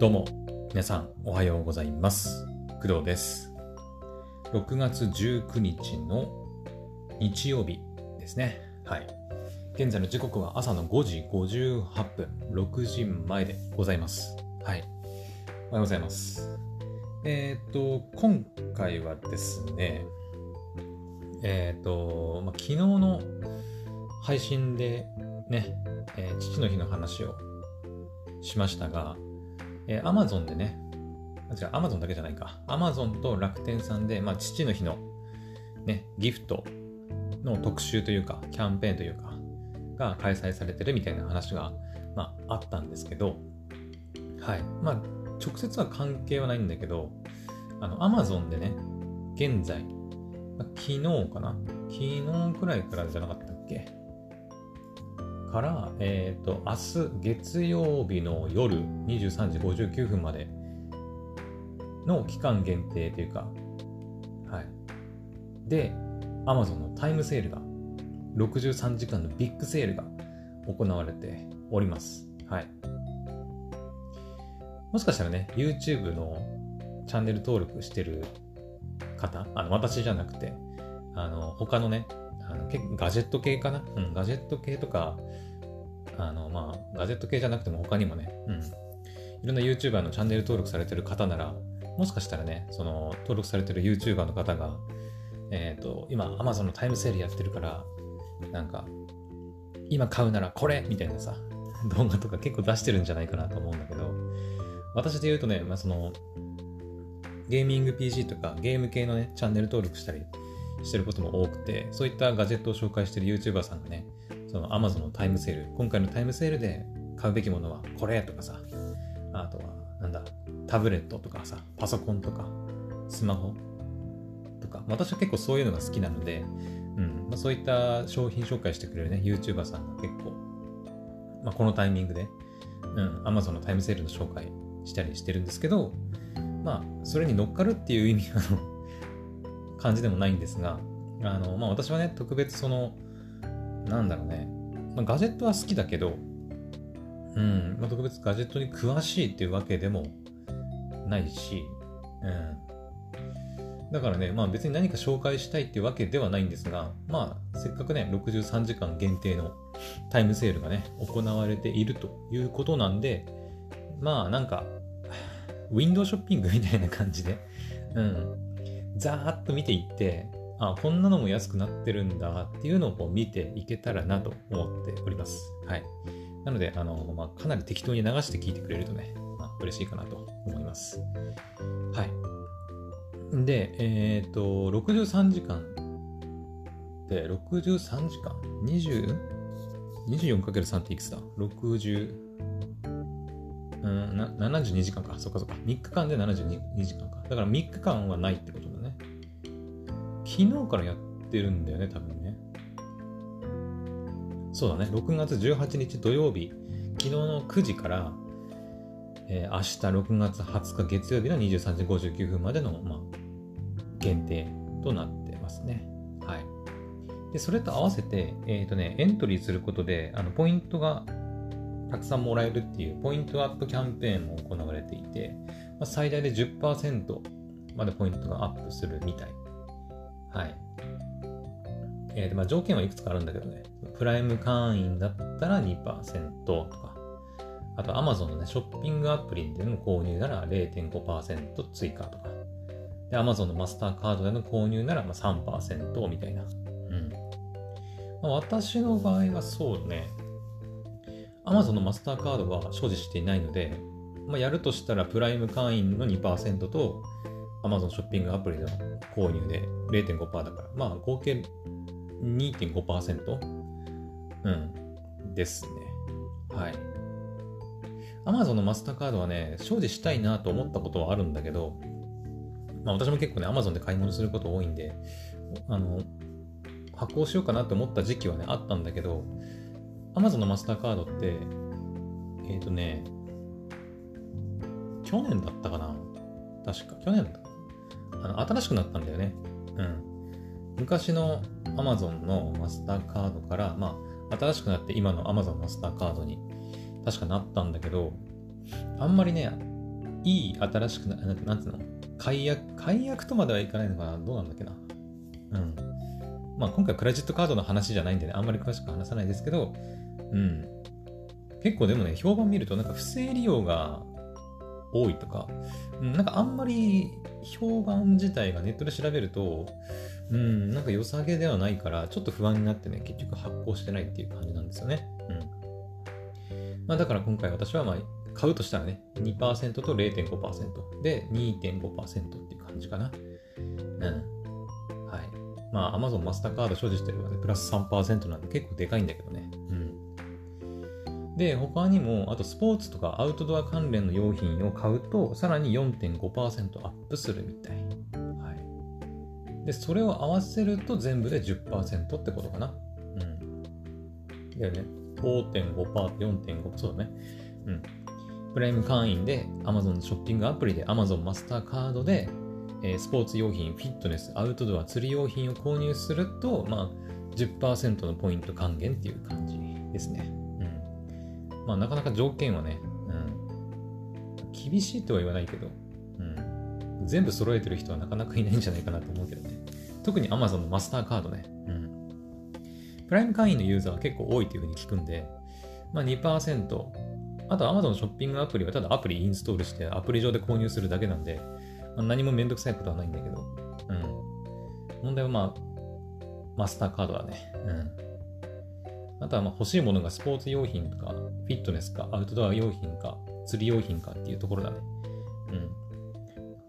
どうも、皆さんおはようございます。工藤です。6月19日の日曜日ですね。はい。現在の時刻は朝の5時58分、6時前でございます。はい。おはようございます。えっ、と、今回はですね、えっ、と、まあ、昨日の配信でね、えー父の日の話をしましたが、えー、Amazon でね、あ違う、Amazon だけじゃないか。Amazon と楽天さんで、まあ、父の日のね、ギフトの特集というか、キャンペーンというか、が開催されてるみたいな話が、まあ、あったんですけど、はい。まあ、直接は関係はないんだけど、あの、Amazon でね、現在、昨日かな？昨日くらいからじゃなかったっけ？から、えっ、と、明日月曜日の夜23時59分までの期間限定というか、はい。で、Amazon のタイムセールが、63時間のビッグセールが行われております。はい。もしかしたらね、YouTube のチャンネル登録してる方、あの、私じゃなくて、あの、他のね、あのけガジェット系かな？うん、ガジェット系とか、あの、まあ、ガジェット系じゃなくても他にもね、うん、いろんな YouTuber のチャンネル登録されてる方なら、もしかしたらね、その、登録されてる YouTuber の方が、えっ、と、今、Amazon のタイムセールやってるから、なんか、今買うならこれみたいなさ、動画とか結構出してるんじゃないかなと思うんだけど、私で言うとね、まあ、その、ゲーミング PC とかゲーム系のね、チャンネル登録したりしてることも多くて、そういったガジェットを紹介してる YouTuber さんがね、その Amazon のタイムセール、今回のタイムセールで買うべきものはこれとかさ、あとは、なんだ、タブレットとかさ、パソコンとか、スマホとか、私は結構そういうのが好きなので、うんまあ、そういった商品紹介してくれるね、YouTuber さんが結構、まあ、このタイミングで、うん、Amazon のタイムセールの紹介したりしてるんですけど、まあ、それに乗っかるっていう意味の感じでもないんですが、あの、まあ、私はね、特別その、なんだろうね、まあ、ガジェットは好きだけど、うん、まあ、特別ガジェットに詳しいっていうわけでもないし、うん。だからね、まあ別に何か紹介したいっていうわけではないんですが、まあせっかくね、63時間限定のタイムセールがね、行われているということなんで、まあなんか、ウィンドウショッピングみたいな感じで、うん、ざーっと見ていって、あ、こんなのも安くなってるんだっていうのを見ていけたらなと思っております。はい。なので、あの、まあ、かなり適当に流して聞いてくれるとね、まあ、嬉しいかなと思います。はい。で、えっ、と、63時間で、63時間 ?20? 24×3 っていくつだ ?60、うん、な72時間か。そっかそっか。3日間で72時間か。だから3日間はないってこと。昨日からやってるんだよね、多分ね。そうだね。6月18日土曜日、昨日の9時から、えー明日6月20日月曜日の23時59分までの、まあ、限定となってますね。はい。で、それと合わせて、えっ、とね、エントリーすることで、あの、ポイントがたくさんもらえるっていう、ポイントアップキャンペーンも行われていて、まあ、最大で10%までポイントがアップするみたい。はい。えーでまあ、条件はいくつかあるんだけどね、プライム会員だったら2%とか、あと Amazon のね、ショッピングアプリでの購入なら0.5%追加とか、で、Amazon のマスターカードでの購入ならまあ3%みたいな。うん。まあ、私の場合はそうね、Amazon のマスターカードは所持していないので、まあ、やるとしたらプライム会員の2%と Amazon ショッピングアプリの購入で0.5%だから、まあ合計2.5%うん。ですね。はい。Amazon のマスターカードはね、所持したいなと思ったことはあるんだけど、まあ私も結構ね、Amazon で買い物すること多いんで、あの、発行しようかなと思った時期はね、あったんだけど、Amazon のマスターカードって、えっ、とね、去年だったかな？確か、去年だったあの新しくなったんだよね。うん。昔の Amazon のマスターカードから、まあ、新しくなって今の Amazon マスターカードに確かなったんだけど、あんまりね、いい新しくな、なんなんつうの？解約、解約とまではいかないのかな？どうなんだっけな？うん。まあ今回クレジットカードの話じゃないんでね、あんまり詳しく話さないですけど、うん。結構でもね、評判見るとなんか不正利用が多いとか、なんかあんまり評判自体がネットで調べると、うん、なんか良さげではないから、ちょっと不安になってね、結局発行してないっていう感じなんですよね。うん。まあだから今回私はまあ、買うとしたらね、2%と0.5%で2.5%っていう感じかな。うん。はい。まあ Amazon マスターカード所持してるので、プラス3%なんで結構でかいんだけどね。で、他にも、あとスポーツとかアウトドア関連の用品を買うと、さらに4.5%アップするみたい。はい。で、それを合わせると全部で10%ってことかな。うん。だよね。5.5%、4.5%、そうだね。うん。プライム会員で Amazon のショッピングアプリで Amazon マスターカードで、えー、スポーツ用品、フィットネス、アウトドア、釣り用品を購入すると、まあ、10%のポイント還元っていう感じですね。まあなかなか条件はね、うん、厳しいとは言わないけど、うん、全部揃えてる人はなかなかいないんじゃないかなと思うけどね。特に Amazon のマスターカードね、うん。プライム会員のユーザーは結構多いというふうに聞くんで、まあ2%、あと Amazon のショッピングアプリはただアプリインストールしてアプリ上で購入するだけなんで、まあ、何もめんどくさいことはないんだけど、うん。問題はまあ、マスターカードだね。うん。あとはま欲しいものがスポーツ用品か、フィットネスか、アウトドア用品か、釣り用品かっていうところだね。うん。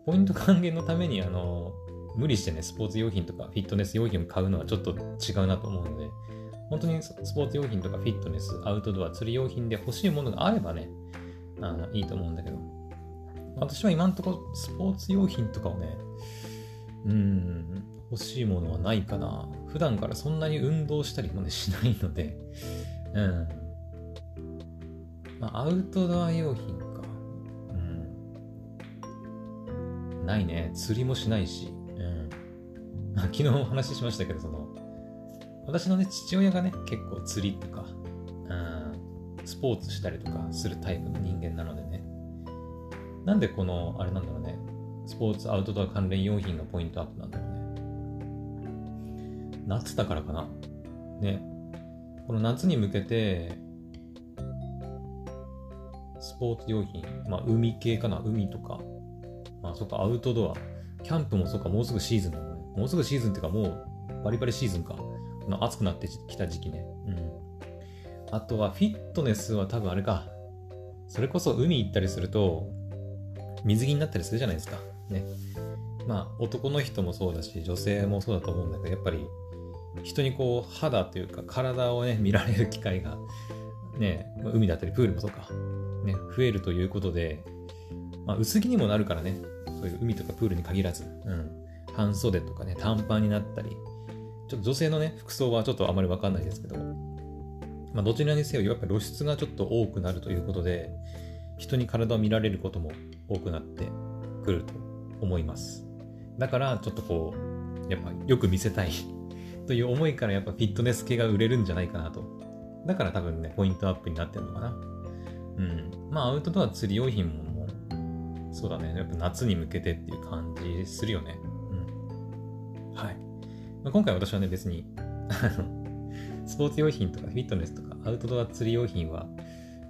ポイント還元のために、あの、無理してね、スポーツ用品とかフィットネス用品を買うのはちょっと違うなと思うので、本当にスポーツ用品とかフィットネス、アウトドア、釣り用品で欲しいものがあればね、あのいいと思うんだけど、私は今んとこスポーツ用品とかをね、うん、欲しいものはないかな。普段からそんなに運動したりもね、しないので、うん。まあ、アウトドア用品か。うん。ないね。釣りもしないし。うん。昨日お話ししましたけど、その、私のね、父親がね、結構釣りとか、うん、スポーツしたりとかするタイプの人間なのでね。なんでこの、あれなんだろうね、スポーツ、アウトドア関連用品がポイントアップなんだろうね。夏だからかな。ね。この夏に向けて、スポーツ用品、まあ海系かな、海とか、まあそっか、アウトドア、キャンプもそっか、もうすぐシーズンだもんね。もうすぐシーズンっていうか、もうバリバリシーズンか。この暑くなってきた時期ね。うん。あとはフィットネスは多分あれか。それこそ海行ったりすると、水着になったりするじゃないですか。ね。まあ男の人もそうだし、女性もそうだと思うんだけど、やっぱり人にこう肌というか体をね見られる機会がね海だったりプールもそうか、ね、増えるということで、まあ、薄着にもなるからね。そういう海とかプールに限らず、うん、半袖とかね短パンになったり。ちょっと女性のね服装はちょっとあまりわかんないですけど、まあ、どちらにせよやっぱ露出がちょっと多くなるということで人に体を見られることも多くなってくると思います。だからちょっとこうやっぱよく見せたいという思いからやっぱフィットネス系が売れるんじゃないかなと。だから多分ね、ポイントアップになってるのかな。うん。まあ、アウトドア釣り用品ももう、そうだね。やっぱ夏に向けてっていう感じするよね。うん。はい。まあ、今回私はね、別に あのスポーツ用品とかフィットネスとかアウトドア釣り用品は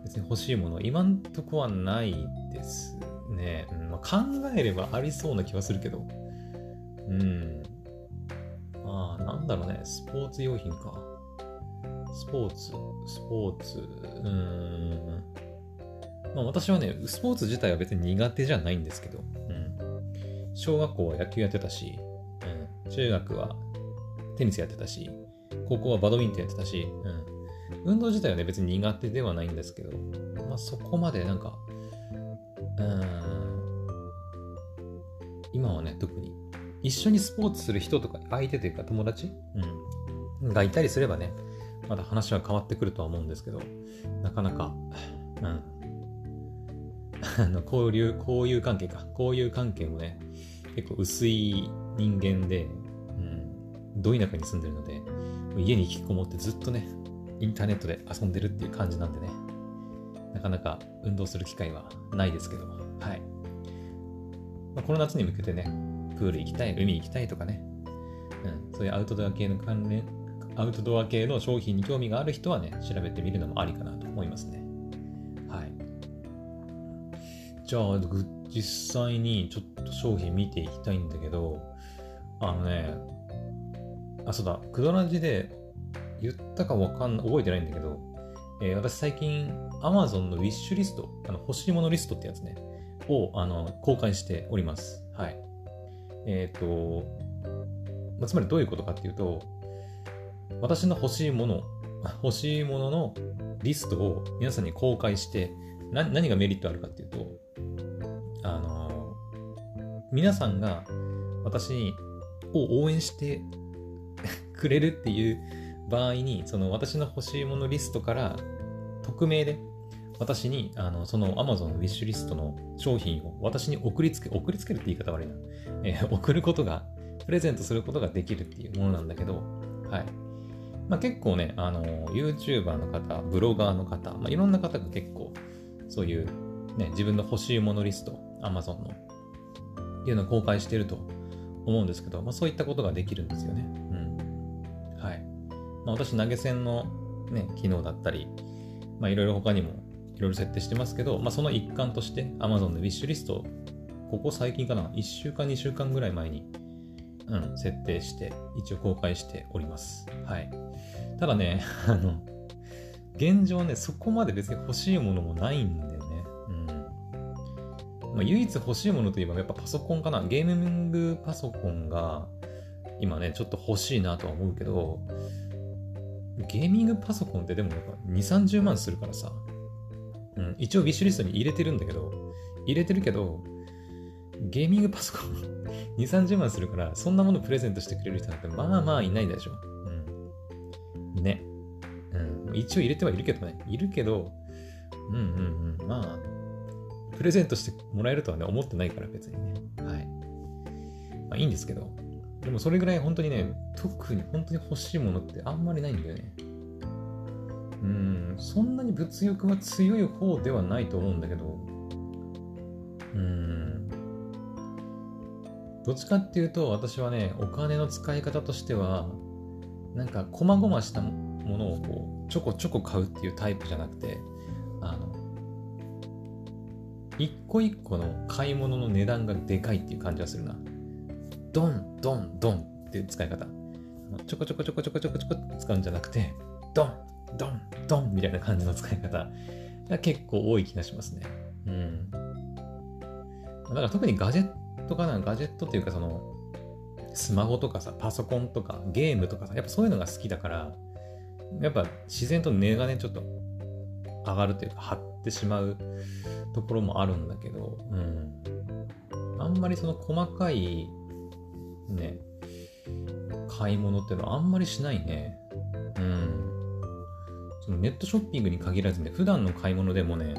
別に欲しいもの今んとこはないですね。うんまあ、考えればありそうな気はするけど。うん。ああ、なんだろうね。スポーツ用品か。スポーツ、スポーツ、うーん。まあ私はね、スポーツ自体は別に苦手じゃないんですけど、うん。小学校は野球やってたし、うん。中学はテニスやってたし、高校はバドミントンやってたし、うん。運動自体はね、別に苦手ではないんですけど、まあそこまでなんか、うん。今はね、特に一緒にスポーツする人とか、相手というか友達、うん、がいたりすればね、まだ話は変わってくるとは思うんですけど、なかなか、うん。あの、交流、交友関係か。交友関係もね、結構薄い人間で、うん、ど田舎に住んでるので、家に引きこもってずっとね、インターネットで遊んでるっていう感じなんでね、なかなか運動する機会はないですけど、はい。まあ、この夏に向けてね、プール行きたい、海行きたいとかね、うん、そういうアウトドア系の関連、アウトドア系の商品に興味がある人はね、調べてみるのもありかなと思いますね。はい。じゃあ、実際にちょっと商品見ていきたいんだけど、あのね、あ、そうだ、クドラジで言ったかわかんない、覚えてないんだけど、えー、私最近 Amazon のウィッシュリスト、あの欲しいものリストってやつね、をあの公開しております。はい。えっ、ー、と、まあ、つまりどういうことかっていうと、私の欲しいもの、欲しいもののリストを皆さんに公開して、何がメリットあるかっていうと、あの、皆さんが私を応援して くれるっていう場合に、その私の欲しいものリストから匿名で私にあのその Amazon のウィッシュリストの商品を私に送りつけ、送りつけるって言い方悪いな。えー、送ることが、プレゼントすることができるっていうものなんだけど、はい。まあ、結構ね、あの、YouTuber の方、ブロガーの方、まあ、いろんな方が結構、そういう、ね、自分の欲しいものリスト、Amazon の、っていうのを公開してると思うんですけど、まあ、そういったことができるんですよね。うん。はい。まあ、私、投げ銭のね、機能だったり、まあ、いろいろ他にもいろいろ設定してますけど、まあ、その一環として Amazon のウィッシュリストを、ここ最近かな、1週間、2週間ぐらい前に、うん、設定して、一応公開しております。はい。ただね、あの、現状ね、そこまで別に欲しいものもないんだよね。うん。まあ、唯一欲しいものといえばやっぱパソコンかな。ゲーミングパソコンが今ね、ちょっと欲しいなとは思うけど、ゲーミングパソコンってでもやっぱ2、30万するからさ。うん、一応ウィッシュリストに入れてるんだけど、入れてるけど、ゲーミングパソコン2、30万するから、そんなものプレゼントしてくれる人なんてまあまあいないでしょ。うんね。うん。一応入れてはいるけどね。いるけど、うんうんうん。まあ、プレゼントしてもらえるとはね、思ってないから別にね。はい。まあいいんですけど。でもそれぐらい本当にね、特に本当に欲しいものってあんまりないんだよね。うん、そんなに物欲は強い方ではないと思うんだけど、うん、どっちかっていうと私はね、お金の使い方としては、なんか、こまごましたものをこう、ちょこちょこ買うっていうタイプじゃなくて、あの、一個一個の買い物の値段がでかいっていう感じはするな。ドン、ドン、ドンっていう使い方。ちょこちょこちょこちょこちょこちょこ使うんじゃなくて、ドン、ドン、ドンみたいな感じの使い方が結構多い気がしますね。うん。だから特にガジェットかな、ガジェットっていうかその、スマホとかさ、パソコンとかゲームとかさ、やっぱそういうのが好きだから、やっぱ自然と値がね、ちょっと上がるというか、張ってしまうところもあるんだけど、うん。あんまりその細かい、ね、買い物っていうのはあんまりしないね。うん。そのネットショッピングに限らずね、普段の買い物でもね、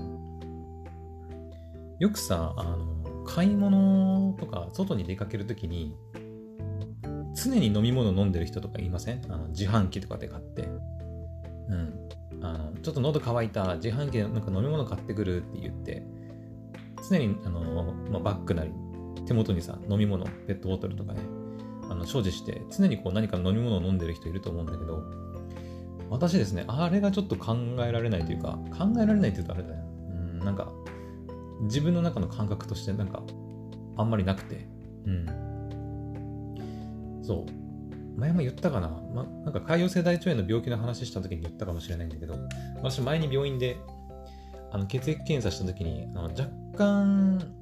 よくさ、あの、買い物とか外に出かけるときに、常に飲み物飲んでる人とかいません？あの自販機とかで買って。うん。あの、ちょっと喉乾いた、自販機でなんか飲み物買ってくるって言って、常に、あの、まあ、バッグなり、手元にさ、飲み物、ペットボトルとかね、あの、所持して、常にこう何か飲み物を飲んでる人いると思うんだけど、私ですね、あれがちょっと考えられないというか、考えられないって言うとあれだよ。うん、なんか、自分の中の感覚としてなんか、あんまりなくて、うん。そう。前も言ったかな、ま、なんか潰瘍性大腸炎の病気の話した時に言ったかもしれないんだけど、私前に病院であの血液検査した時にあの若干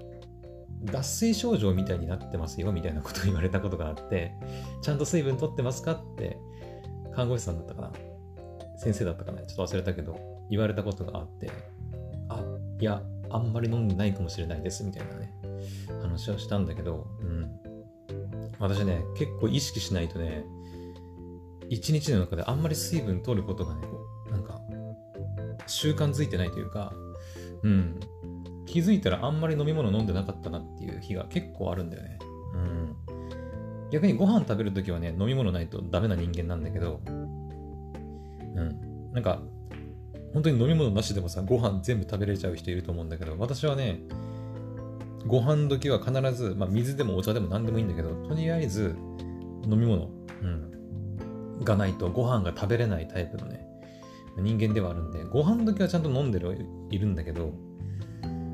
脱水症状みたいになってますよみたいなことを言われたことがあって、ちゃんと水分取ってますかって看護師さんだったかな先生だったかな？ちょっと忘れたけど、言われたことがあって、あ、いや、あんまり飲んでないかもしれないですみたいなね、話をしたんだけど、うん。私ね、結構意識しないとね、一日の中であんまり水分取ることがね、なんか、習慣づいてないというか、うん、気づいたらあんまり飲み物飲んでなかったなっていう日が結構あるんだよね。うん。逆にご飯食べるときはね、飲み物ないとダメな人間なんだけど、うん。なんか、本当に飲み物なしでもさ、ご飯全部食べれちゃう人いると思うんだけど、私はね、ご飯時は必ず、まあ、水でもお茶でも何でもいいんだけど、とりあえず飲み物、うん、がないとご飯が食べれないタイプのね、人間ではあるんで、ご飯時はちゃんと飲んでるいるんだけど、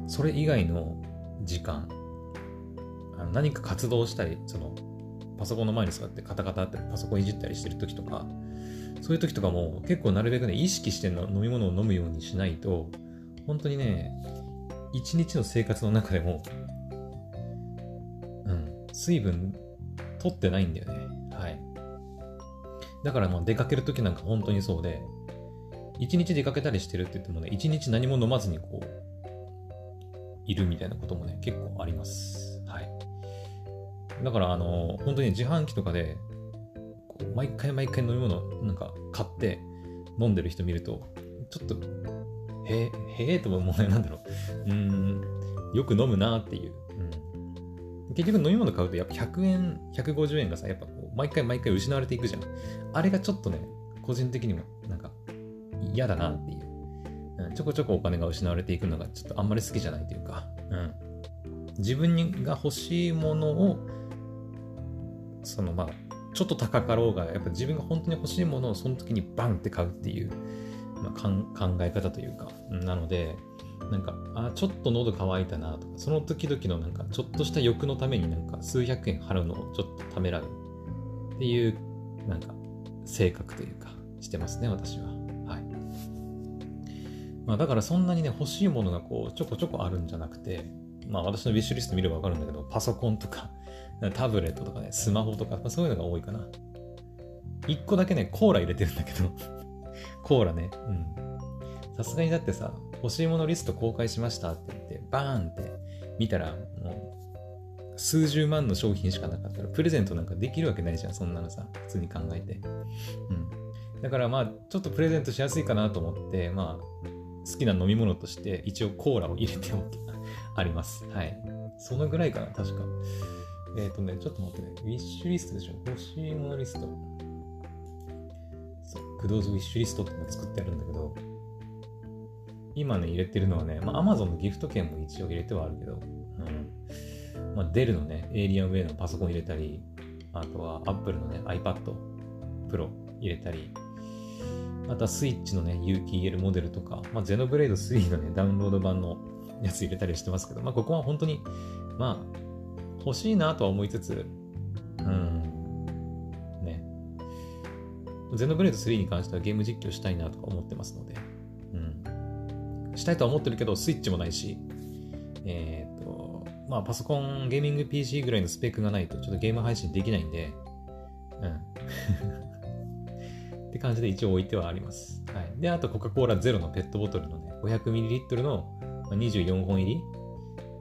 それ以外の時間、あの何か活動したり、その、パソコンの前に座ってカタカタってパソコンいじったりしてる時とか、そういう時とかも結構なるべくね、意識しての飲み物を飲むようにしないと、本当にね、一日の生活の中でも、うん、水分取ってないんだよね。はい。だからもう出かける時なんか本当にそうで、一日出かけたりしてるって言ってもね、一日何も飲まずにこう、いるみたいなこともね、結構あります。だから、あの、本当に自販機とかで、毎回毎回飲み物なんか買って飲んでる人見ると、ちょっと、へえ、へえと思うね、なんだろう。うん、よく飲むなっていう。結局飲み物買うとやっぱ100円、150円がさ、やっぱこう、毎回毎回失われていくじゃん。あれがちょっとね、個人的にもなんか嫌だなっていう。うん、ちょこちょこお金が失われていくのがちょっとあんまり好きじゃないというか、うん、自分が欲しいものをそのまあちょっと高かろうがやっぱ自分が本当に欲しいものをその時にバンって買うっていう、まあ、考え方というか、なのでなんかあちょっと喉乾いたなとかその時々のなんかちょっとした欲のためになんか数百円払うのをちょっとためらうっていうなんか性格というかしてますね私は。はいまあ、だからそんなにね、欲しいものがこう、ちょこちょこあるんじゃなくて、まあ私のウィッシュリスト見ればわかるんだけど、パソコンとか、タブレットとかね、スマホとか、まあ、そういうのが多いかな。一個だけね、コーラ入れてるんだけど コーラね、うん。さすがにだってさ、欲しいものリスト公開しましたって言って、バーンって見たら、もう、数十万の商品しかなかったら、プレゼントなんかできるわけないじゃん、そんなのさ、普通に考えて。うん。だからまあ、ちょっとプレゼントしやすいかなと思って、まあ、好きな飲み物として一応コーラを入れておきあります。はい。そのぐらいかな、確か。えっ、ー、とね、ちょっと待ってね。ウィッシュリストでしょ？欲しいものリスト。そう、クドーズウィッシュリストってのを作ってあるんだけど、今ね、入れてるのはね、まあ、Amazon のギフト券も一応入れてはあるけど、うん。まあ、デルのね、エイリアンウェイのパソコン入れたり、あとは Apple のね、iPad Pro 入れたり、またスイッチのね、有機 EL モデルとか、まあ、ゼノブレード3のね、ダウンロード版のやつ入れたりしてますけど、まあ、ここは本当に、まあ、欲しいなとは思いつつ、うん、ね。ゼノブレード3に関してはゲーム実況したいなとか思ってますので、うん。したいとは思ってるけど、スイッチもないし、えっ、ー、と、まあ、パソコン、ゲーミング PC ぐらいのスペックがないと、ちょっとゲーム配信できないんで、うん。って感じで一応置いてはあります。はい。で、あとコカ・コーラゼロのペットボトルのね、500ml の24本入り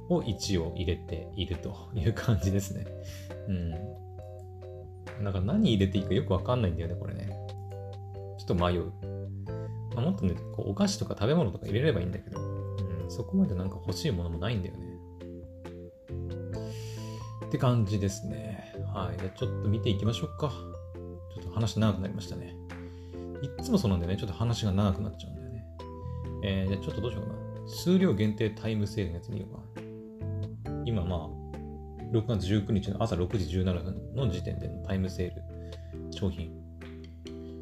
を一応入れているという感じですね。うん。なんか何入れていいかよくわかんないんだよね、これね。ちょっと迷う。まあ、もっとね、こうお菓子とか食べ物とか入れればいいんだけど、うん、そこまでなんか欲しいものもないんだよね。って感じですね。はい。じゃあちょっと見ていきましょうか。ちょっと話長くなりましたね。いつもそうなんでね、ちょっと話が長くなっちゃうんだよね。えー、じゃあちょっとどうしようかな。数量限定タイムセールのやつ見ようか。今まあ、6月19日の朝6時17分の時点でのタイムセール商品。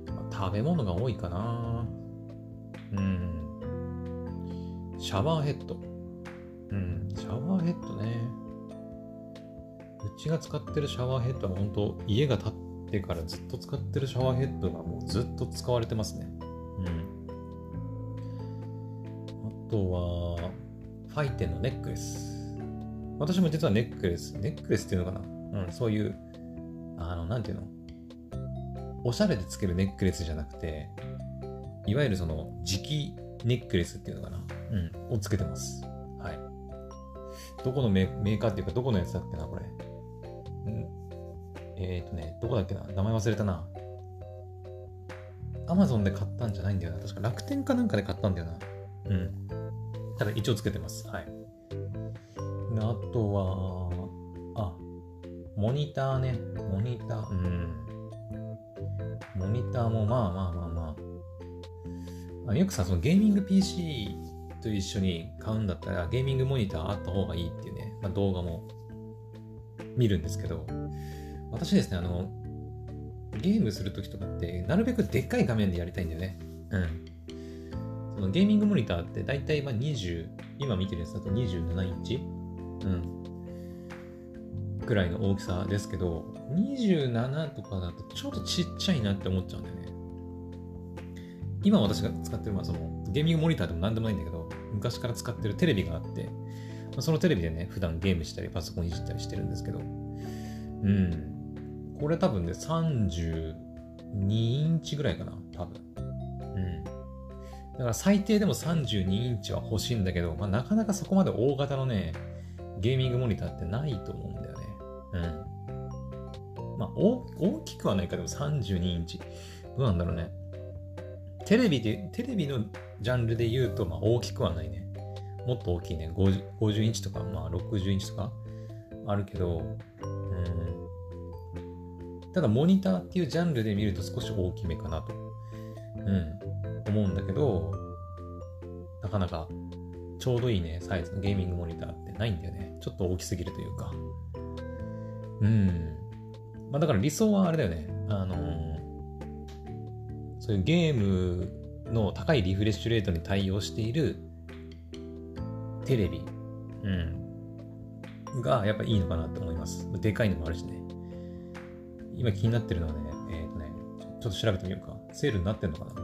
まあ、食べ物が多いかな。うん。シャワーヘッド。うん、シャワーヘッドね。うちが使ってるシャワーヘッドは本当家が建ってからずっと使ってるシャワーヘッドがもうずっと使われてますね。うん。あとは、ファイテンのネックレス。私も実はネックレス、ネックレスっていうのかな？うん、そういう、あの、なんていうの？おしゃれでつけるネックレスじゃなくて、いわゆるその、磁気ネックレスっていうのかな？うん、をつけてます。はい。どこのメーカーっていうか、どこのやつだっけな、これ？えっ、ー、とね、どこだっけな？名前忘れたな。アマゾンで買ったんじゃないんだよな。確か楽天かなんかで買ったんだよな。うん。ただ一応つけてます。はい。あとは、あ、モニターね。モニター、うん。モニターもまあまあまあまあ。あよくさ、そのゲーミング PC と一緒に買うんだったらゲーミングモニターあった方がいいっていうね、まあ、動画も見るんですけど、私ですね、あの、ゲームするときとかって、なるべくでっかい画面でやりたいんだよね。うん。そのゲーミングモニターって大体まあ20、今見てるやつだと27インチ？うん。くらいの大きさですけど、27とかだとちょっとちっちゃいなって思っちゃうんだよね。今私が使ってる、まあそのゲーミングモニターでも何でもないんだけど、昔から使ってるテレビがあって、まあ、そのテレビでね、普段ゲームしたりパソコンいじったりしてるんですけど、うん。これ多分ね、32インチぐらいかな、多分。だから最低でも32インチは欲しいんだけど、まあ、なかなかそこまで大型のね、ゲーミングモニターってないと思うんだよね。うん。まあ、大きくはないか、でも32インチ。どうなんだろうね。テレビで、テレビのジャンルで言うと、まあ、大きくはないね。もっと大きいね。50, 50インチとか、まあ、60インチとかあるけど、うん。ただ、モニターっていうジャンルで見ると少し大きめかなと、うん、思うんだけど、なかなかちょうどいいね、サイズのゲーミングモニターってないんだよね。ちょっと大きすぎるというか。うん。まあだから理想はあれだよね。あのー、そういうゲームの高いリフレッシュレートに対応しているテレビ、うん、がやっぱいいのかなと思います。でかいのもあるしね。今気になってるのはね、えっ、ー、とね、ちょっと調べてみようか。セールになってんのかな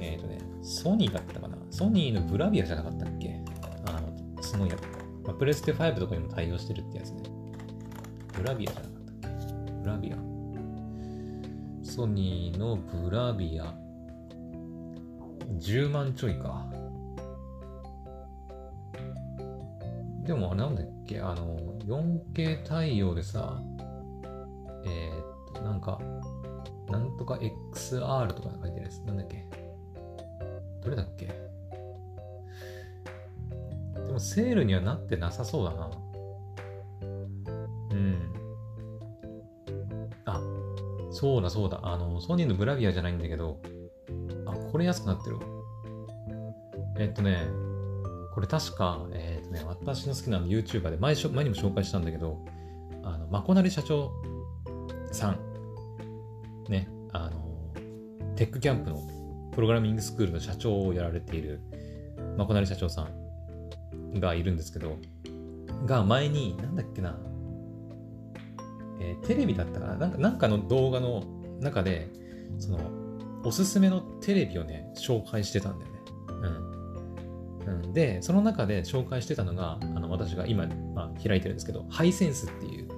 えっ、ー、とね、ソニーだったかな？ソニーのブラビアじゃなかったっけ？あの、すごいやつ。まあ、プレステ5とかにも対応してるってやつね。ブラビアじゃなかったっけ？ブラビア？ソニーのブラビア。10万ちょいか。でもなんだっけ？あの、4K 対応でさ、えー、っと、なんか、なんとか XR とか書いてるやつ。なんだっけ？どれだっけ？でもセールにはなってなさそうだな。うん。あ、そうだそうだ。あの、ソニーのブラビアじゃないんだけど、あ、これ安くなってるわ。えっとね、これ確か、えっとね、私の好きな YouTuber で前前にも紹介したんだけど、あの、まこなり社長さん、ね、あの、テックキャンプのプログラミングスクールの社長をやられている、まこなり社長さんがいるんですけど、が前に、なんだっけな、えー、テレビだったかななんかなんかの動画の中で、その、おすすめのテレビをね、紹介してたんだよね。うん。うん、で、その中で紹介してたのが、あの私が今、まあ、開いてるんですけど、ハイセンスっていう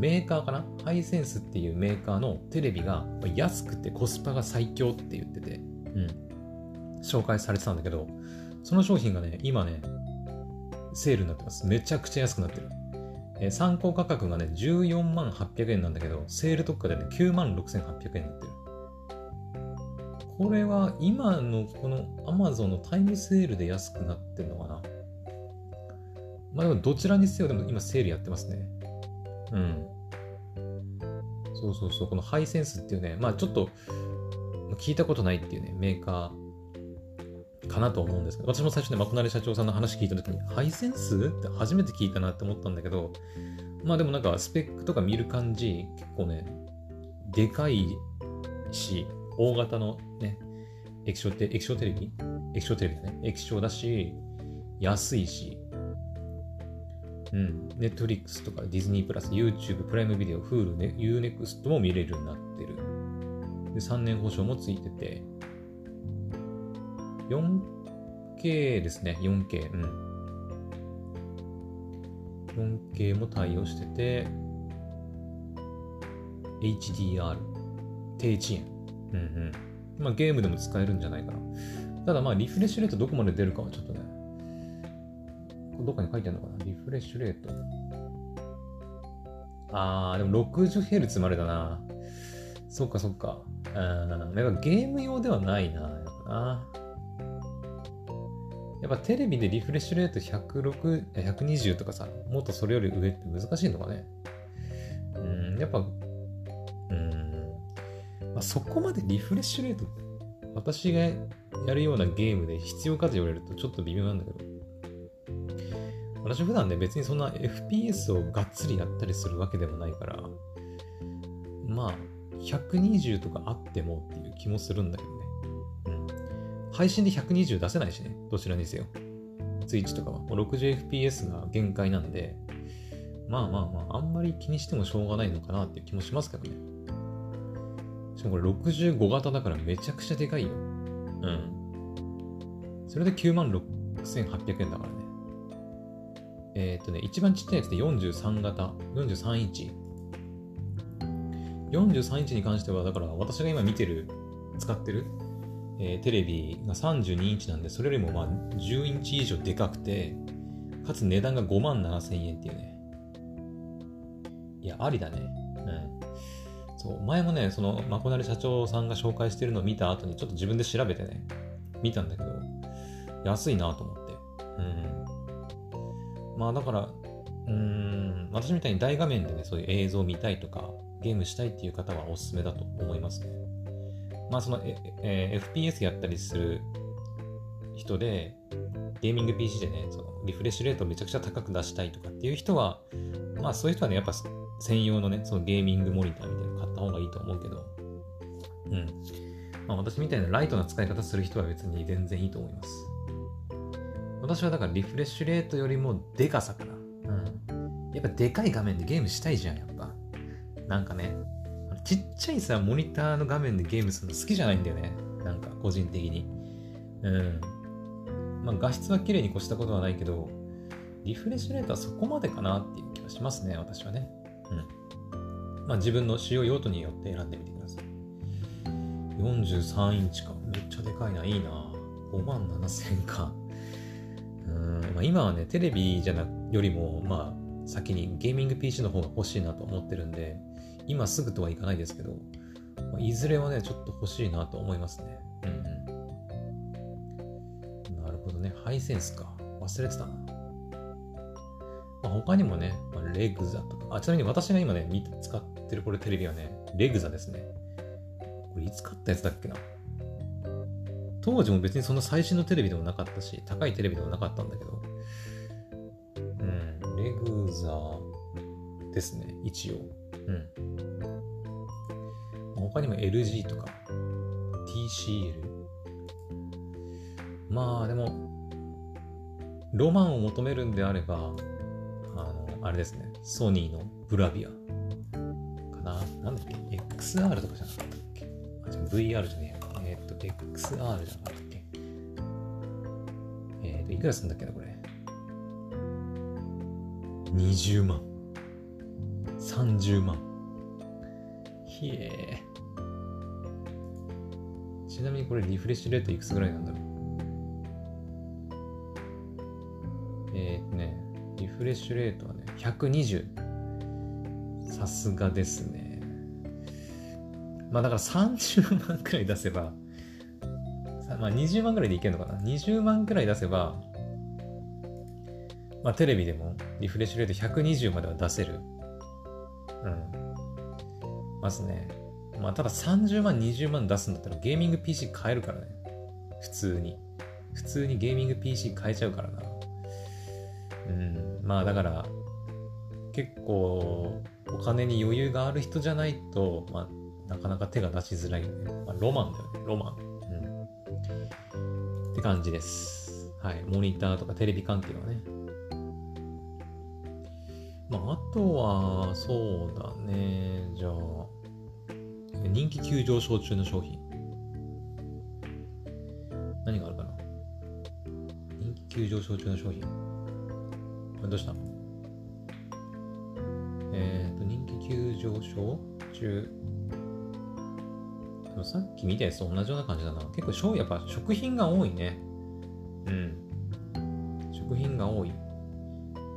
メーカーかな？ハイセンスっていうメーカーのテレビが安くてコスパが最強って言ってて、うん、紹介されてたんだけど、その商品がね、今ね、セールになってます。めちゃくちゃ安くなってる。え、参考価格がね、14万800円なんだけど、セール特価でね、9万6800円になってる。これは今のこの Amazon のタイムセールで安くなってるのかな？まあでもどちらにせよでも今セールやってますね。うん。そうそうそう、このハイセンスっていうね、まあちょっと聞いたことないっていうね、メーカーかなと思うんですけど、私も最初ね、まこなり社長さんの話聞いたときに、ハイセンスって初めて聞いたなって思ったんだけど、まあでもなんかスペックとか見る感じ、結構ね、でかいし、大型のね、液晶テ液晶テレビ？液晶テレビだね。液晶だし、安いし、うん。Netflix とかディズニープラス、YouTube、プライムビデオ、Hulu、ね、Unext も見れるようになってる。で、3年保証もついてて、4K ですね、4K。うん。4K も対応してて、HDR、低遅延。うんうん。まあゲームでも使えるんじゃないかな。ただまあリフレッシュレートどこまで出るかはちょっとね、どっかに書いてあるのかな？リフレッシュレート。あー、でも 60Hz までだな。そっかそっか。うん。やっぱゲーム用ではないな。やっぱ。やっぱテレビでリフレッシュレート106、120とかさ、もっとそれより上って難しいのかね。うん、やっぱ、うん、まあ、そこまでリフレッシュレート、私がやるようなゲームで必要かと言われるとちょっと微妙なんだけど、私普段ね、別にそんな FPS をがっつりやったりするわけでもないから、まあ、120とかあってもっていう気もするんだけどね。うん。配信で120出せないしね、どちらにせよ。ツイッチとかは。もう 60fps が限界なんで、まあまあまあ、あんまり気にしてもしょうがないのかなっていう気もしますけどね。しかもこれ65型だからめちゃくちゃでかいよ。うん。それで96,800円だからね。えー、とね、一番ちっちゃいやつで43型、43インチ。43インチに関しては、だから私が今見てる、使ってる、えー、テレビが32インチなんで、それよりもまあ10インチ以上でかくて、かつ値段が5万7千円っていうね。いや、ありだね。うん。そう、前もね、その、まこなり社長さんが紹介してるのを見た後に、ちょっと自分で調べてね、見たんだけど、安いなと思って。うん。まあだから、うん、私みたいに大画面でね、そういう映像を見たいとか、ゲームしたいっていう方はおすすめだと思いますね。まあその、ええー、FPS やったりする人で、ゲーミング PC でね、そのリフレッシュレートをめちゃくちゃ高く出したいとかっていう人は、まあそういう人はね、やっぱ専用のね、そのゲーミングモニターみたいなの買った方がいいと思うけど、うん。まあ私みたいなライトな使い方する人は別に全然いいと思います。私はだからリフレッシュレートよりもでかさかな。うん。やっぱでかい画面でゲームしたいじゃん、やっぱ。なんかね、ちっちゃいさ、モニターの画面でゲームするの好きじゃないんだよね。なんか、個人的に。うん。まあ、画質は綺麗に越したことはないけど、リフレッシュレートはそこまでかなっていう気はしますね、私はね。うん。まあ、自分の使用用途によって選んでみてください。43インチか。めっちゃでかいな。いいな。5万7千か。うん。まあ、今はね、テレビじゃなよりも、まあ、先にゲーミング PC の方が欲しいなと思ってるんで、今すぐとはいかないですけど、まあ、いずれはね、ちょっと欲しいなと思いますね。うんうん。なるほどね。ハイセンスか。忘れてたな。まあ、他にもね、まあ、レグザとか、あ、ちなみに私が今ね、使ってるこれテレビはね、レグザですね。これいつ買ったやつだっけな当時も別にそんな最新のテレビでもなかったし、高いテレビでもなかったんだけど、うん、レグザですね、一応。うん。他にも LG とか TCL。まあでも、ロマンを求めるんであれば、あの、あれですね、ソニーのブラビアかな。なんだっけ ?XR とかじゃなかったっけ？あ、じゃ VR じゃねえ。XR じゃなかったっけ？えー、っと、いくらすんだっけな、これ？20万。30万。ひえちなみにこれリフレッシュレートいくつぐらいなんだろう？えー、っとね、リフレッシュレートはね、120。さすがですね。まあだから30万くらい出せば、まあ20万くらいでいけるのかな ?20 万くらい出せば、まあテレビでもリフレッシュレート120までは出せる。うん。ますね。まあただ30万、20万出すんだったらゲーミング PC 買えるからね。普通に。普通にゲーミング PC 買えちゃうからな。うん。まあだから、結構お金に余裕がある人じゃないと、まあなかなか手が出しづらいね。まあロマンだよね。ロマン。って感じです。はい。モニターとかテレビ関係はね。まあ、あとは、そうだね。じゃあ、人気急上昇中の商品。何があるかな人気急上昇中の商品。これどうした？えっ、ー、と、人気急上昇中。さっき見たやつと同じような感じだな。結構、やっぱ食品が多いね。うん。食品が多い。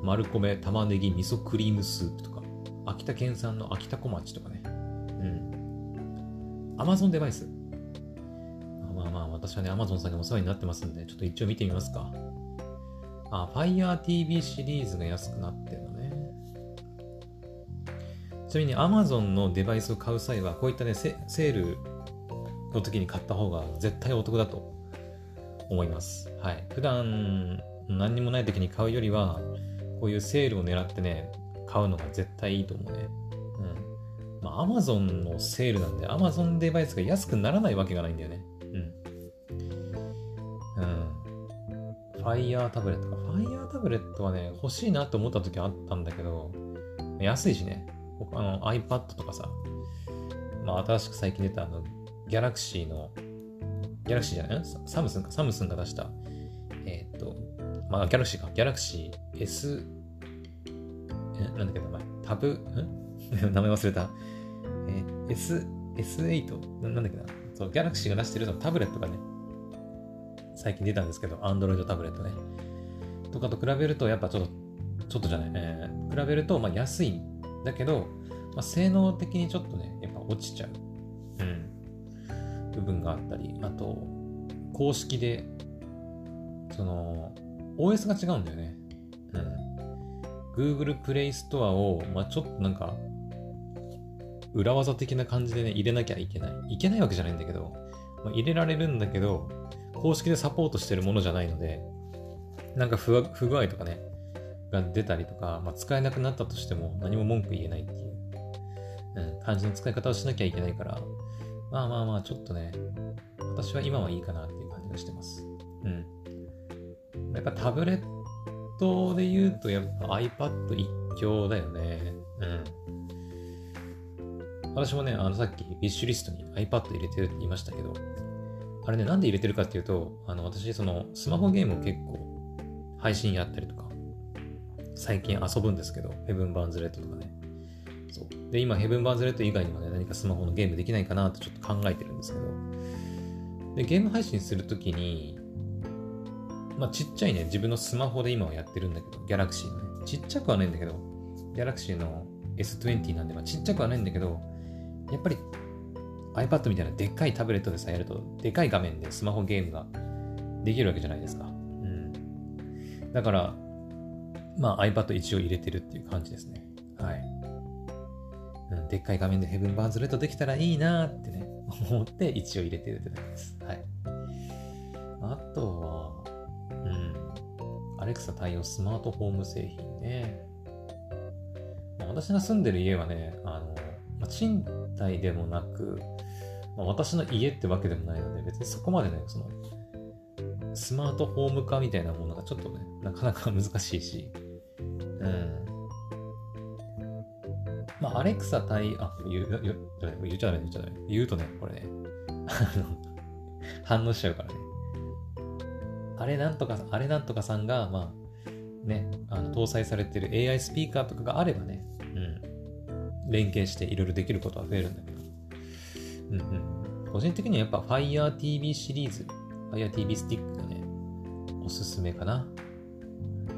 丸米、玉ねぎ、味噌クリームスープとか、秋田県産の秋田小町とかね。うん。アマゾンデバイス。まあまあ、私はね、アマゾンさんにお世話になってますんで、ちょっと一応見てみますか。あ、Fire TV シリーズが安くなってるのね。ちなみに Amazon のデバイスを買う際は、こういったね、セールの時に買った方が絶対お得だと思います。はい。普段何にもない時に買うよりは、こういうセールを狙ってね、買うのが絶対いいと思うね。うん。まあ、Amazon のセールなんで、Amazon デバイスが安くならないわけがないんだよね。うん。うん。Fire タブレットか。Fire タブレットはね、欲しいなと思った時あったんだけど、安いしね。あの iPad とかさ、まあ、新しく最近出たあの、ギャラクシーの、ギャラクシーじゃない？ササムスンか、サムスンが出した、えーっと、まあ、ギャラクシーか、ギャラクシー S、え、なんだっけ、名前、タブ、ん？名前忘れた。えー S、S8? ななんだっけな？そう、ギャラクシーが出してるのタブレットがね、最近出たんですけど、Android タブレットね。とかと比べると、やっぱちょっと、ちょっとじゃない、えー比べると、まあ、安いんだけど、まあ、性能的にちょっとね、やっぱ落ちちゃう。うん。部分があったり、あと、公式で、その、OS が違うんだよね。うん。Google Play Store を、まあちょっとなんか、裏技的な感じでね、入れなきゃいけない。いけないわけじゃないんだけど、まあ、入れられるんだけど、公式でサポートしてるものじゃないので、なんか不不具合とかね、が出たりとか、まあ、使えなくなったとしても何も文句言えないっていう、うん、感じの使い方をしなきゃいけないから、まあまあまあ、ちょっとね、私は今はいいかなっていう感じがしてます。うん。やっぱタブレットで言うと、やっぱ iPad 一強だよね。うん。私もね、あのさっき、ウィッシュリストに iPad 入れてるって言いましたけど、あれね、なんで入れてるかっていうと、あの、私、その、スマホゲームを結構、配信やったりとか、最近遊ぶんですけど、ヘブン・バーンズ・レッドとかね。そう。で、今、ヘブン・バーンズ・レッド以外にもね、何かスマホのゲームできないかなとちょっと考えてるんですけど、で、ゲーム配信するときに、まあ、ちっちゃいね、自分のスマホで今はやってるんだけど、ギャラクシーのね、ちっちゃくはないんだけど、ギャラクシーの S20 なんで、まあ、ちっちゃくはないんだけど、やっぱり iPad みたいなでっかいタブレットでさ、やると、でかい画面でスマホゲームができるわけじゃないですか。うん。だから、まあ iPad 一応入れてるっていう感じですね。はい。でっかい画面でヘブンバーンズレッドできたらいいなってね、思って一応入れてるってだけです。はい。あとは、うん、アレクサ対応スマートホーム製品ね。まあ、私が住んでる家はね、あの、まあ、賃貸でもなく、まあ、私の家ってわけでもないので、別にそこまでね、その、スマートホーム化みたいなものがちょっとね、なかなか難しいし、うん。まあ、アレクサ対、あ、言う、言っちゃダメ、言っちゃダメ。言うとね、これね、あの、反応しちゃうからね。あれなんとか、あれなんとかさんが、まあ、ね、あの搭載されてる AI スピーカーとかがあればね、うん、連携していろいろできることは増えるんだけど、うんうん。個人的にはやっぱ Fire TV シリーズ、Fire TV スティックがね、おすすめかな。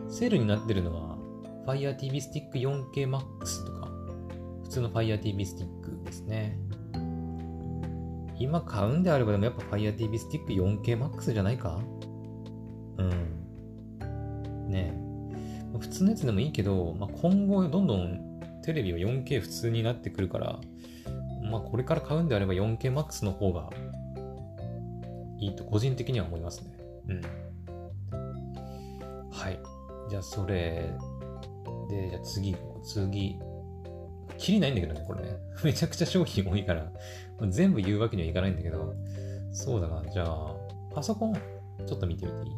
セールになってるのは Fire TV スティック 4K Max と通の Fire TV スティックですね。今買うんであればでもやっぱ Fire TV スティック 4K Max じゃないか？うん。ねえ。普通のやつでもいいけど、まあ、今後どんどんテレビは 4K 普通になってくるから、まあ、これから買うんであれば 4KMAX の方がいいと個人的には思いますね。うん。はい。じゃあそれで、じゃあ次、次。きりないんだけどね、これね。めちゃくちゃ商品多いから、全部言うわけにはいかないんだけど、そうだな。じゃあ、パソコン、ちょっと見てみていい？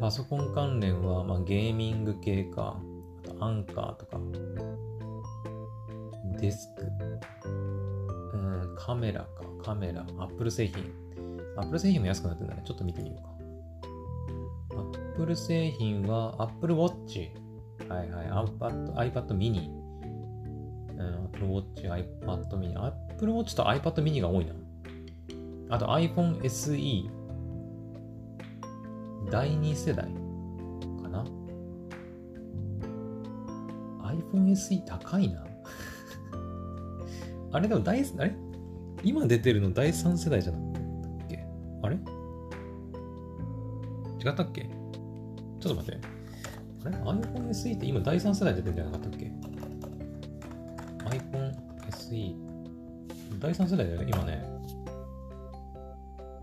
パソコン関連は、まあ、ゲーミング系か、あとアンカーとか、デスク、うん、カメラか、カメラ、アップル製品。アップル製品も安くなってるんだね。ちょっと見てみようか。アップル製品は、アップルウォッチ。はいはい、iPad, iPad mini。うん、Apple Watch、iPad mini。Apple Watch と iPad mini が多いな。あと iPhone SE。第2世代かな ?iPhone SE 高いな。あれでも第、あれ今出てるの第3世代じゃなかったっけあれ違ったっけちょっと待って。あれ ?iPhone SE って今第3世代出てるんじゃなかったっけ ?iPhone SE。第3世代だよね、今ね。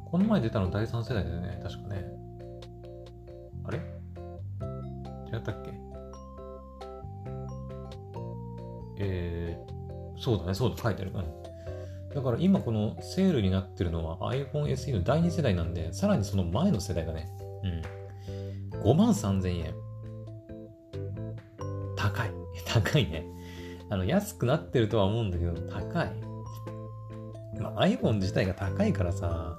この前出たの第3世代だよね、確かね。あれ？違ったっけ？えー、そうだね、そうだ、書いてある。うん。だから今このセールになってるのは iPhone SE の第2世代なんで、さらにその前の世代だね。うん。5万3000円。高い。ね。あの、安くなってるとは思うんだけど、高い。まあ、iPhone 自体が高いからさ、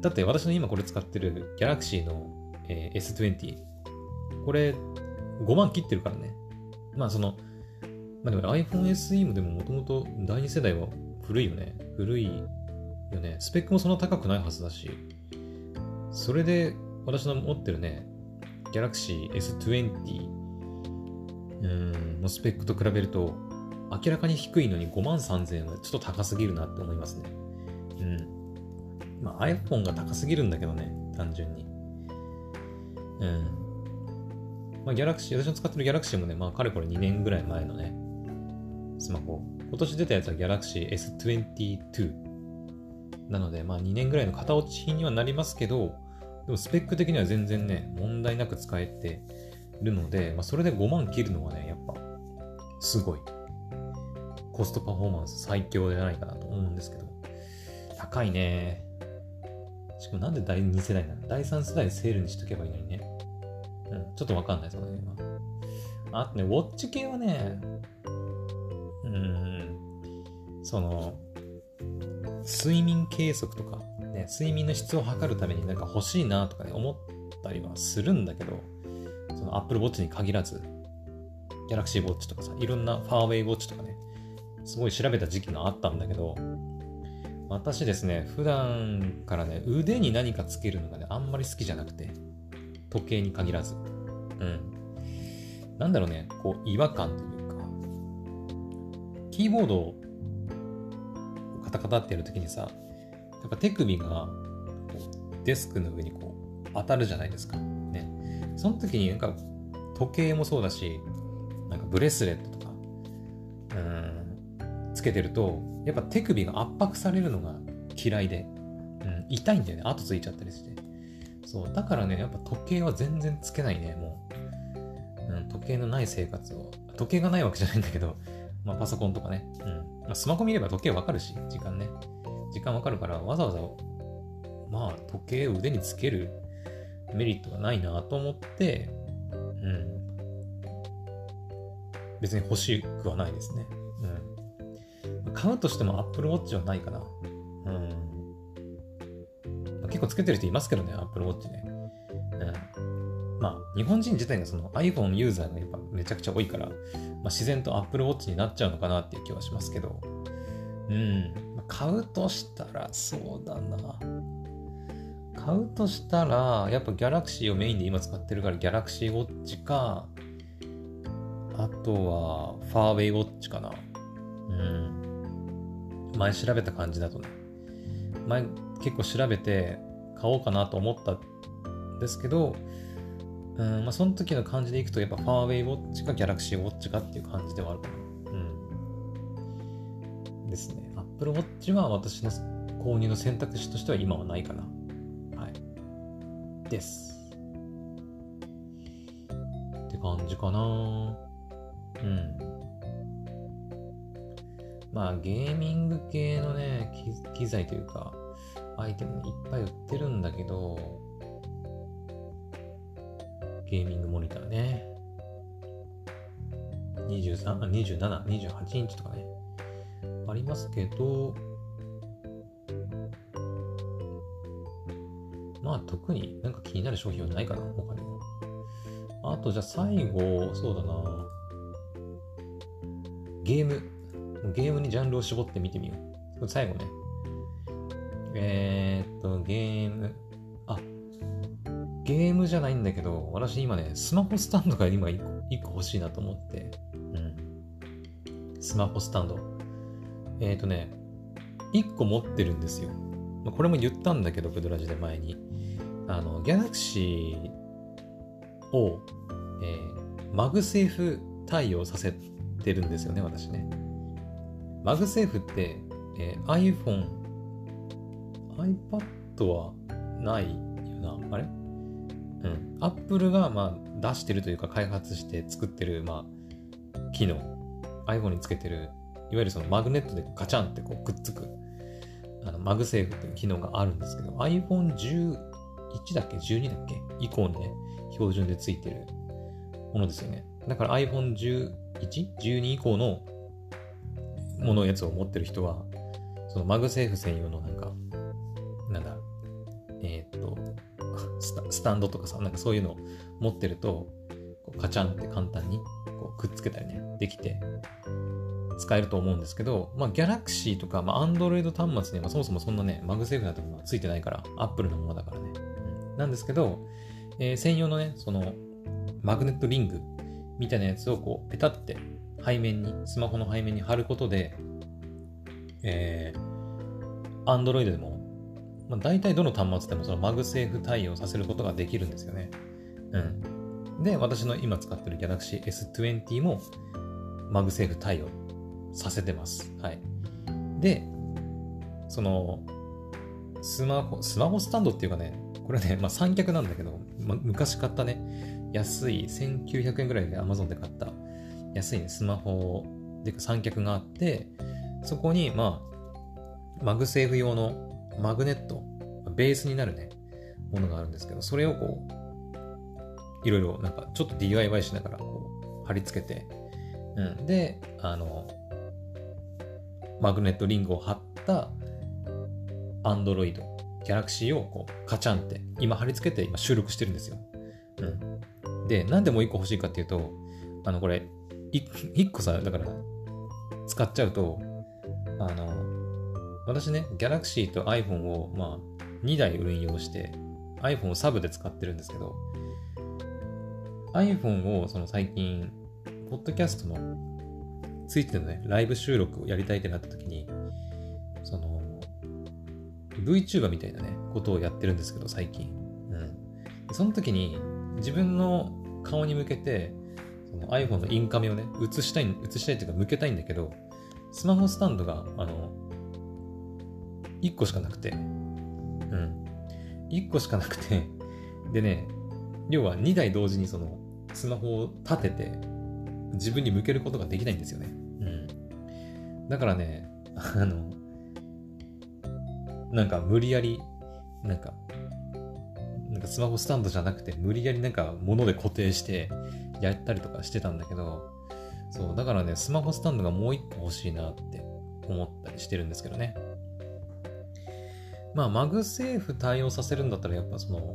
だって私の今これ使ってる Galaxy の、えー、S20。これ5万切ってるからね。まあその、まあでも iPhone SE もでももともと第2世代は古いよね。古いよね。スペックもそんな高くないはずだし。それで私の持ってるね、Galaxy S20 うんのスペックと比べると明らかに低いのに5万3000円はちょっと高すぎるなって思いますね。うん。まあ iPhone が高すぎるんだけどね、単純に。うん。まあ Galaxy、私の使ってる Galaxy もね、まあかれこれ2年ぐらい前のね、スマホ。今年出たやつは Galaxy S22 なので、まあ2年ぐらいの型落ち品にはなりますけど、でもスペック的には全然ね、問題なく使えてるので、まあそれで5万切るのはね、やっぱ、すごい。コストパフォーマンス最強じゃないかなと思うんですけど、高いね。しかもなんで第2世代なの？第3世代セールにしとけばいいのにね。うん、ちょっとわかんないですよね、今。あとね、ウォッチ系はね、うん、その、睡眠計測とか、ね、睡眠の質を測るためになんか欲しいなとかね、思ったりはするんだけど、その Apple Watch に限らず、Galaxy Watch とかさ、いろんなファーウェイウォッチとかね、すごい調べた時期があったんだけど、私ですね、普段からね、腕に何かつけるのがね、あんまり好きじゃなくて、時計に限らず。うん。なんだろうね、こう、違和感というかキーボードをカタカタってやるときにさ、やっぱ手首がデスクの上にこう当たるじゃないですか。その時になんか時計もそうだし、なんかブレスレットとか、うん、つけてると、やっぱ手首が圧迫されるのが嫌いで、うん、痛いんだよね。後ついちゃったりして。そう。だからね、やっぱ時計は全然つけないね、もう。うん、時計のない生活を。時計がないわけじゃないんだけど、まあ、パソコンとかね。うん。まあ、スマホ見れば時計わかるし、時間ね。時間わかるから、わざわざ、まあ、時計を腕につけるメリットがないなと思って、うん。別に欲しくはないですね。うん。買うとしても Apple Watch はないかな。うん。結構つけてる人いますけどね、Apple Watch ね。うん。まあ、日本人自体がその iPhone ユーザーがやっぱめちゃくちゃ多いから、まあ、自然と Apple Watch になっちゃうのかなっていう気はしますけど、うん、買うとしたら、そうだな。買うとしたら、やっぱ Galaxy をメインで今使ってるから Galaxy Watch か、あとは Farway Watch かな。うん。前調べた感じだとね。前結構調べて買おうかなと思ったんですけど、うん、まあ、その時の感じでいくと、やっぱファーウェイウォッチかギャラクシーウォッチかっていう感じではあるかな。うん。ですね。Apple Watch は私の購入の選択肢としては今はないかな。です。って感じかな。うん。まあ、ゲーミング系のね、機材というか、アイテムいっぱい売ってるんだけど、ゲーミングモニターね。23、27、28インチとかね。ありますけど、まあ特になんか気になる商品はないかな、他にも。あとじゃあ最後、そうだな。ゲーム。ゲームにジャンルを絞って見てみよう。最後ね。えー、っと、ゲーム。あゲームじゃないんだけど、私今ね、スマホスタンドが今1個 ,1 個欲しいなと思って、うん。スマホスタンド。えっ、とね、1個持ってるんですよ。これも言ったんだけど、クドラジで前に。あの、ギャラクシーを、えー、マグセーフ対応させてるんですよね、私ね。マグセーフって、えー、iPhone、iPad はないよな。あれ？うん。Apple が、まあ、出してるというか開発して作ってる、まあ、機能。iPhone につけてる、いわゆるそのマグネットでガチャンってこうくっつく、あのマグセーフっていう機能があるんですけど、1だっけ ?12 だっけ？以降にね、標準でついてるものですよね。だから iPhone11、12以降のものやつを持ってる人は、そのマグセーフ専用のなんか、なんだ、えー、っとスタンドとかさ、なんかそういうのを持ってると、こうカチャンって簡単にこうくっつけたりね、できて、使えると思うんですけど、まあ、Galaxy とか、まあ、Android 端末にはそもそもそんなね、マグセーフなところがついてないから、Apple のものだからね。なんですけど、えー、専用のね、その、マグネットリングみたいなやつをこう、ペタって背面に、スマホの背面に貼ることで、えー、Android でも、まあ、大体どの端末でもそのマグセーフ対応させることができるんですよね。うん。で、私の今使ってる Galaxy S20 もマグセーフ対応させてます。はい。で、その、スマホ、スマホスタンドっていうかね、これね、まあ三脚なんだけど、まあ、昔買ったね、安い1900円ぐらいで Amazon で買った安い、ね、スマホで三脚があって、そこに、まあ、マグセーフ用のマグネット、ベースになるね、ものがあるんですけど、それをこう、いろいろなんかちょっと DIY しながらこう貼り付けて、うん。で、あの、マグネットリングを貼ったアンドロイド Android、Galaxy をこうカチャンって今貼り付けて今収録してるんですよ。うん。で、なんでもう一個欲しいかっていうと、あのこれ、一個さ、だから使っちゃうと、あの、私ね、Galaxy と iPhone をまあ2台運用して iPhone をサブで使ってるんですけど、iPhone をその最近、ポッドキャストのついてのね、ライブ収録をやりたいってなった時に、その、VTuber みたいなね、ことをやってるんですけど、最近。うん。その時に、自分の顔に向けて、その iPhone のインカメをね、映したい、映したいっていうか向けたいんだけど、スマホスタンドが、あの、1個しかなくて、うん。1個しかなくて、でね、要は2台同時にその、スマホを立てて、自分に向けることができないんですよね。うん。だからね、あの、なんか無理やり、なんか、なんかスマホスタンドじゃなくて、無理やりなんか物で固定してやったりとかしてたんだけど、そう、だからね、スマホスタンドがもう一個欲しいなって思ったりしてるんですけどね。まあ、マグセーフ対応させるんだったら、やっぱその、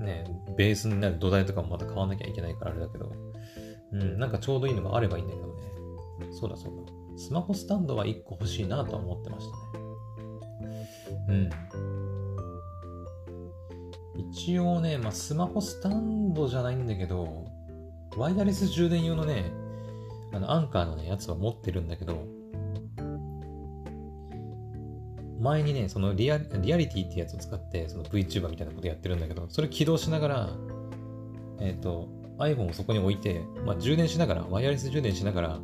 ね、ベースになる土台とかもまた買わなきゃいけないからあれだけど、うん、なんかちょうどいいのがあればいいんだけどね。そうだそうだ。スマホスタンドは1個欲しいなとは思ってましたね。うん。一応ね、まあ、スマホスタンドじゃないんだけど、ワイヤレス充電用のね、あの、アンカーのね、やつは持ってるんだけど、前にね、そのリアリアリティってやつを使って、その VTuber みたいなことやってるんだけど、それ起動しながら、えっ、ー、と、iPhone をそこに置いて、まあ、充電しながら、ワイヤレス充電しながら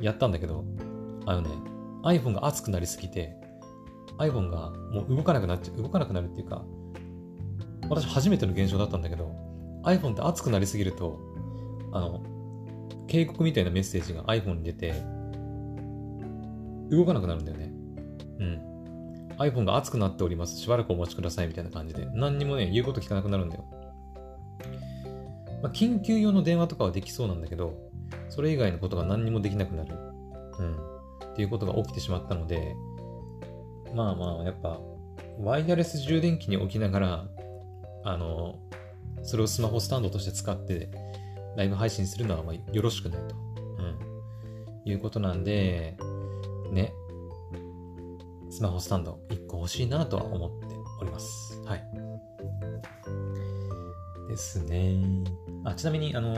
やったんだけど、あのね、iPhone が熱くなりすぎて、iPhone がもう動かなくなっちゃう、動かなくなるっていうか、私初めての現象だったんだけど、iPhone って熱くなりすぎると、あの、警告みたいなメッセージが iPhone に出て、動かなくなるんだよね。うん。iPhone が熱くなっております。しばらくお待ちくださいみたいな感じで。何にもね、言うこと聞かなくなるんだよ。まあ、緊急用の電話とかはできそうなんだけど、それ以外のことが何にもできなくなる。うん。っていうことが起きてしまったので、まあまあ、やっぱ、ワイヤレス充電器に置きながら、あの、それをスマホスタンドとして使って、ライブ配信するのはまよろしくないと。うん。いうことなんで、ね。スマホスタンド1個欲しいなとは思っております。はい。ですね。あ、ちなみに、あの、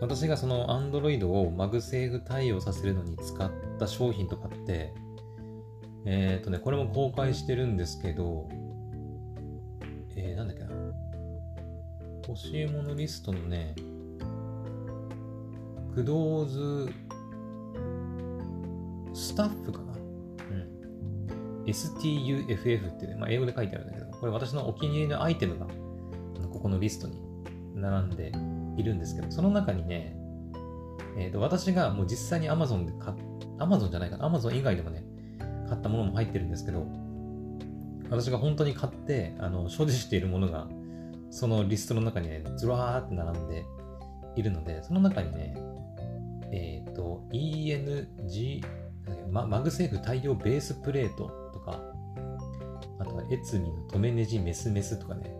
私がその Android をマグセーフ対応させるのに使った商品とかって、えっ、ー、とね、これも公開してるんですけど、えー、なんだっけな。欲しいものリストのね、クドーズスタッフかなうん。STUFF ってね、まあ、英語で書いてあるんだけど、これ私のお気に入りのアイテムが、ここのリストに並んでいるんですけど、その中にね、えー、と私がもう実際に Amazon で買っ、Amazon じゃないかな、Amazon 以外でもね、買ったものも入ってるんですけど、私が本当に買って、あの、所持しているものが、そのリストの中にね、ずらーって並んでいるので、その中にね、えっ、ー、と、ENG、マグセーフ対応ベースプレートとか、あとはエツミの止めネジメスメスとかね、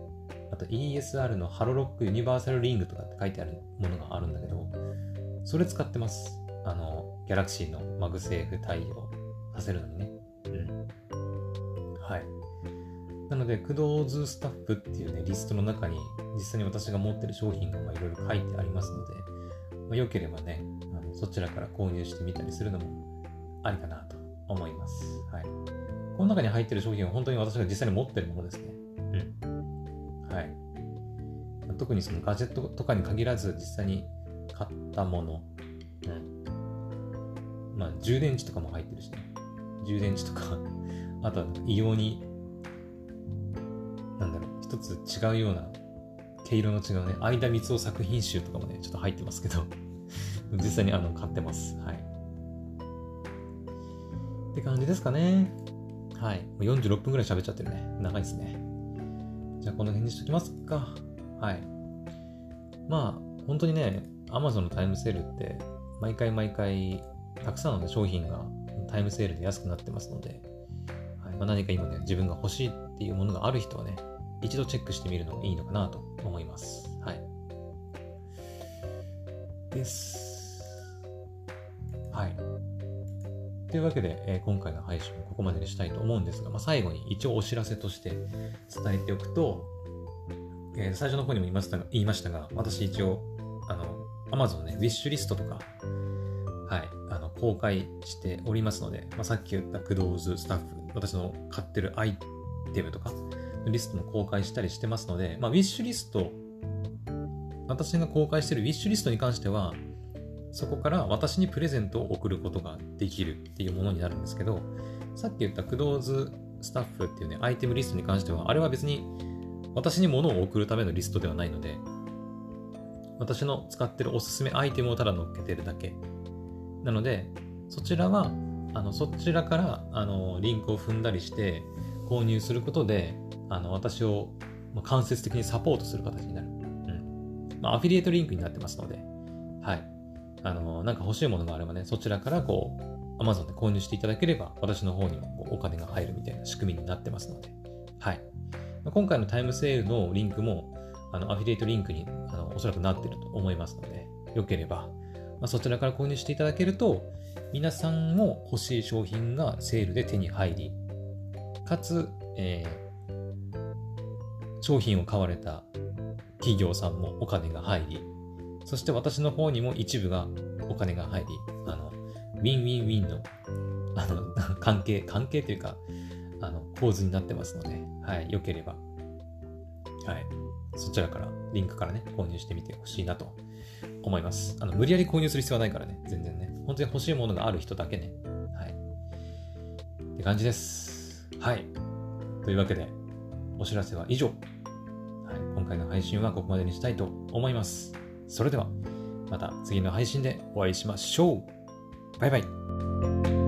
あと ESR のハロロックユニバーサルリングとかって書いてあるものがあるんだけど、それ使ってます。あの、ギャラクシーのマグセーフ対応させるのにね。うん。はい。なので、クドーズスタッフっていうね、リストの中に実際に私が持ってる商品がいろいろ書いてありますので、まあ、よければねあの、そちらから購入してみたりするのもありかなと思います。はい。この中に入ってる商品は本当に私が実際に持ってるものですね。うん。はい。特にそのガジェットとかに限らず実際に買ったもの、うん。まあ、充電池とかも入ってるしね。充電池とか あとは異様に、なんだろう、一つ違うような、毛色の違うね、相田光夫作品集とかもね、ちょっと入ってますけど 実際にあの買ってます。はい。って感じですかね。はい。46分くらい喋っちゃってるね。長いですね。じゃあこの辺にしときますか。はい。まあ、本当にね、Amazon のタイムセールって毎回毎回たくさんの、商品がタイムセールで安くなってますので、はいまあ、何か今ね自分が欲しいっていうものがある人はね一度チェックしてみるのがいいのかなと思います。はい。です。はい。というわけで、えー、今回の配信はここまでにしたいと思うんですが、まあ、最後に一応お知らせとして伝えておくと、えー、最初の方にも言いましたが、言いましたが私一応、あの、Amazon ね、ウィッシュリストとか、はい、公開しておりますので、まあ、さっき言ったクドーズスタッフ、私の買ってるアイテムとか、リストも公開したりしてますので、まあ、ウィッシュリスト、私が公開してるウィッシュリストに関しては、そこから私にプレゼントを送ることができるっていうものになるんですけど、さっき言ったクドーズスタッフっていうね、アイテムリストに関しては、あれは別に私に物を送るためのリストではないので、私の使ってるおすすめアイテムをただ載っけてるだけ。なので、そちらは、あのそちらからあのリンクを踏んだりして購入することで、あの私を間接的にサポートする形になる。うんまあ、アフィリエイトリンクになってますので、はい。あの、なんか欲しいものがあればね、そちらからこう、Amazon で購入していただければ、私の方にもお金が入るみたいな仕組みになってますので、はい。今回のタイムセールのリンクも、あのアフィリエイトリンクにあのおそらくなってると思いますので、よければ、まあ、そちらから購入していただけると、皆さんも欲しい商品がセールで手に入り、かつ、えー、商品を買われた企業さんもお金が入り、そして私の方にも一部がお金が入り、あの、ウィンウィンウィンの、あの、関係、関係というか、あの、構図になってますので、はい、よければ、はい、そちらから、リンクからね、購入してみてほしいなと思います。あの、無理やり購入する必要はないからね、全然ね。本当に欲しいものがある人だけね。はい。って感じです。はい。というわけで、お知らせは以上。はい、今回の配信はここまでにしたいと思います。それでは、また次の配信でお会いしましょう。バイバイ。